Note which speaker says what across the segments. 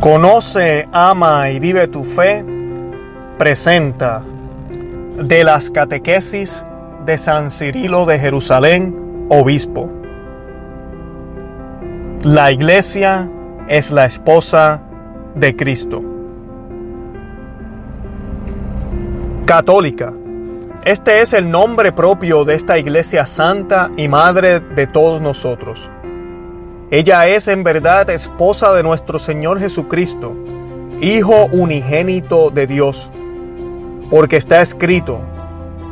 Speaker 1: Conoce, ama y vive tu fe. Presenta de las catequesis de San Cirilo de Jerusalén, obispo. La iglesia es la esposa de Cristo. Católica. Este es el nombre propio de esta iglesia santa y madre de todos nosotros. Ella es en verdad esposa de nuestro Señor Jesucristo, Hijo unigénito de Dios, porque está escrito,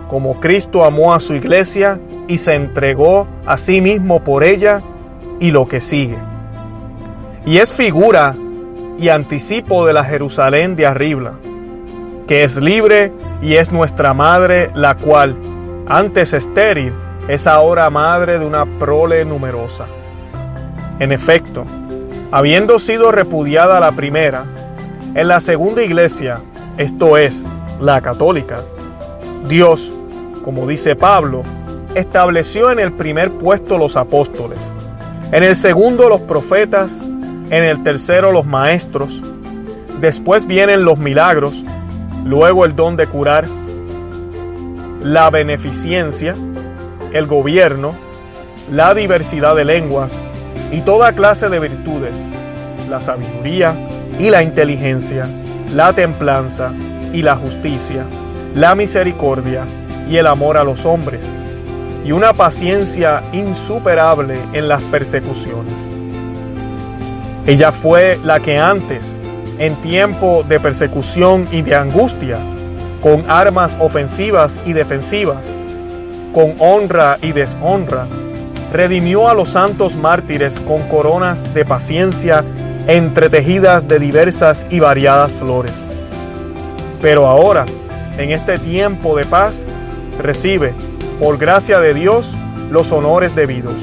Speaker 1: como Cristo amó a su iglesia y se entregó a sí mismo por ella y lo que sigue. Y es figura y anticipo de la Jerusalén de arriba, que es libre y es nuestra madre, la cual, antes estéril, es ahora madre de una prole numerosa. En efecto, habiendo sido repudiada la primera, en la segunda iglesia, esto es, la católica, Dios, como dice Pablo, estableció en el primer puesto los apóstoles, en el segundo los profetas, en el tercero los maestros, después vienen los milagros, luego el don de curar, la beneficencia, el gobierno, la diversidad de lenguas, y toda clase de virtudes, la sabiduría y la inteligencia, la templanza y la justicia, la misericordia y el amor a los hombres, y una paciencia insuperable en las persecuciones. Ella fue la que antes, en tiempo de persecución y de angustia, con armas ofensivas y defensivas, con honra y deshonra, redimió a los santos mártires con coronas de paciencia entretejidas de diversas y variadas flores. Pero ahora, en este tiempo de paz, recibe, por gracia de Dios, los honores debidos,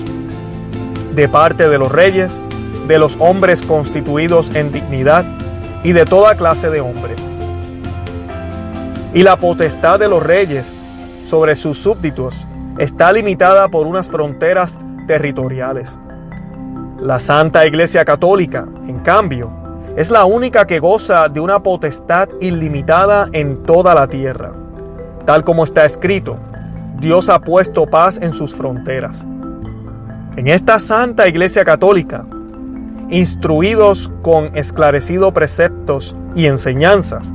Speaker 1: de parte de los reyes, de los hombres constituidos en dignidad y de toda clase de hombres. Y la potestad de los reyes sobre sus súbditos está limitada por unas fronteras territoriales. La Santa Iglesia Católica, en cambio, es la única que goza de una potestad ilimitada en toda la tierra. Tal como está escrito, Dios ha puesto paz en sus fronteras. En esta Santa Iglesia Católica, instruidos con esclarecidos preceptos y enseñanzas,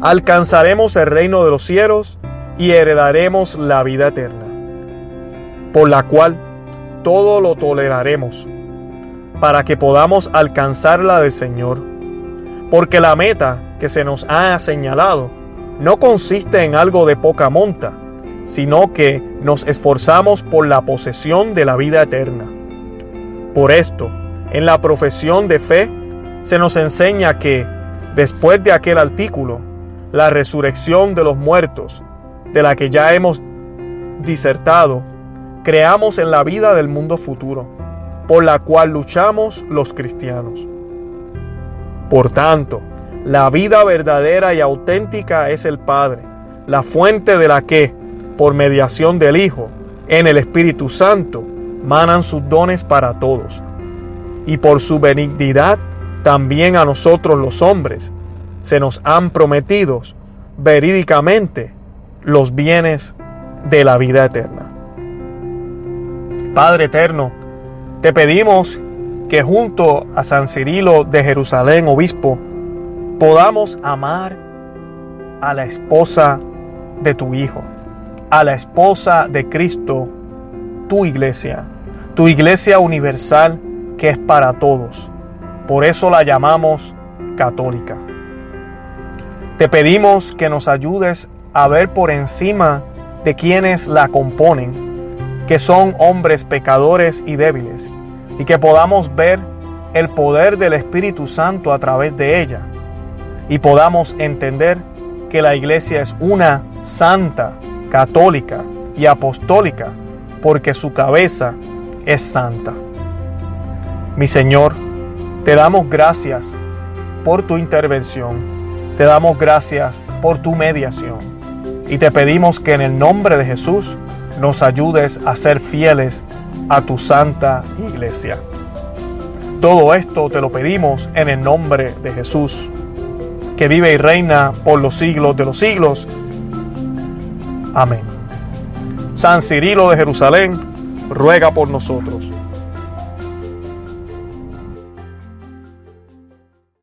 Speaker 1: alcanzaremos el reino de los cielos y heredaremos la vida eterna por la cual todo lo toleraremos, para que podamos alcanzar la del Señor. Porque la meta que se nos ha señalado no consiste en algo de poca monta, sino que nos esforzamos por la posesión de la vida eterna. Por esto, en la profesión de fe, se nos enseña que, después de aquel artículo, la resurrección de los muertos, de la que ya hemos disertado, creamos en la vida del mundo futuro, por la cual luchamos los cristianos. Por tanto, la vida verdadera y auténtica es el Padre, la fuente de la que, por mediación del Hijo, en el Espíritu Santo, manan sus dones para todos. Y por su benignidad, también a nosotros los hombres, se nos han prometido verídicamente los bienes de la vida eterna. Padre eterno, te pedimos que junto a San Cirilo de Jerusalén, obispo, podamos amar a la esposa de tu Hijo, a la esposa de Cristo, tu iglesia, tu iglesia universal que es para todos. Por eso la llamamos católica. Te pedimos que nos ayudes a ver por encima de quienes la componen que son hombres pecadores y débiles, y que podamos ver el poder del Espíritu Santo a través de ella, y podamos entender que la iglesia es una santa, católica y apostólica, porque su cabeza es santa. Mi Señor, te damos gracias por tu intervención, te damos gracias por tu mediación, y te pedimos que en el nombre de Jesús, nos ayudes a ser fieles a tu santa iglesia. Todo esto te lo pedimos en el nombre de Jesús, que vive y reina por los siglos de los siglos. Amén. San Cirilo de Jerusalén, ruega por nosotros.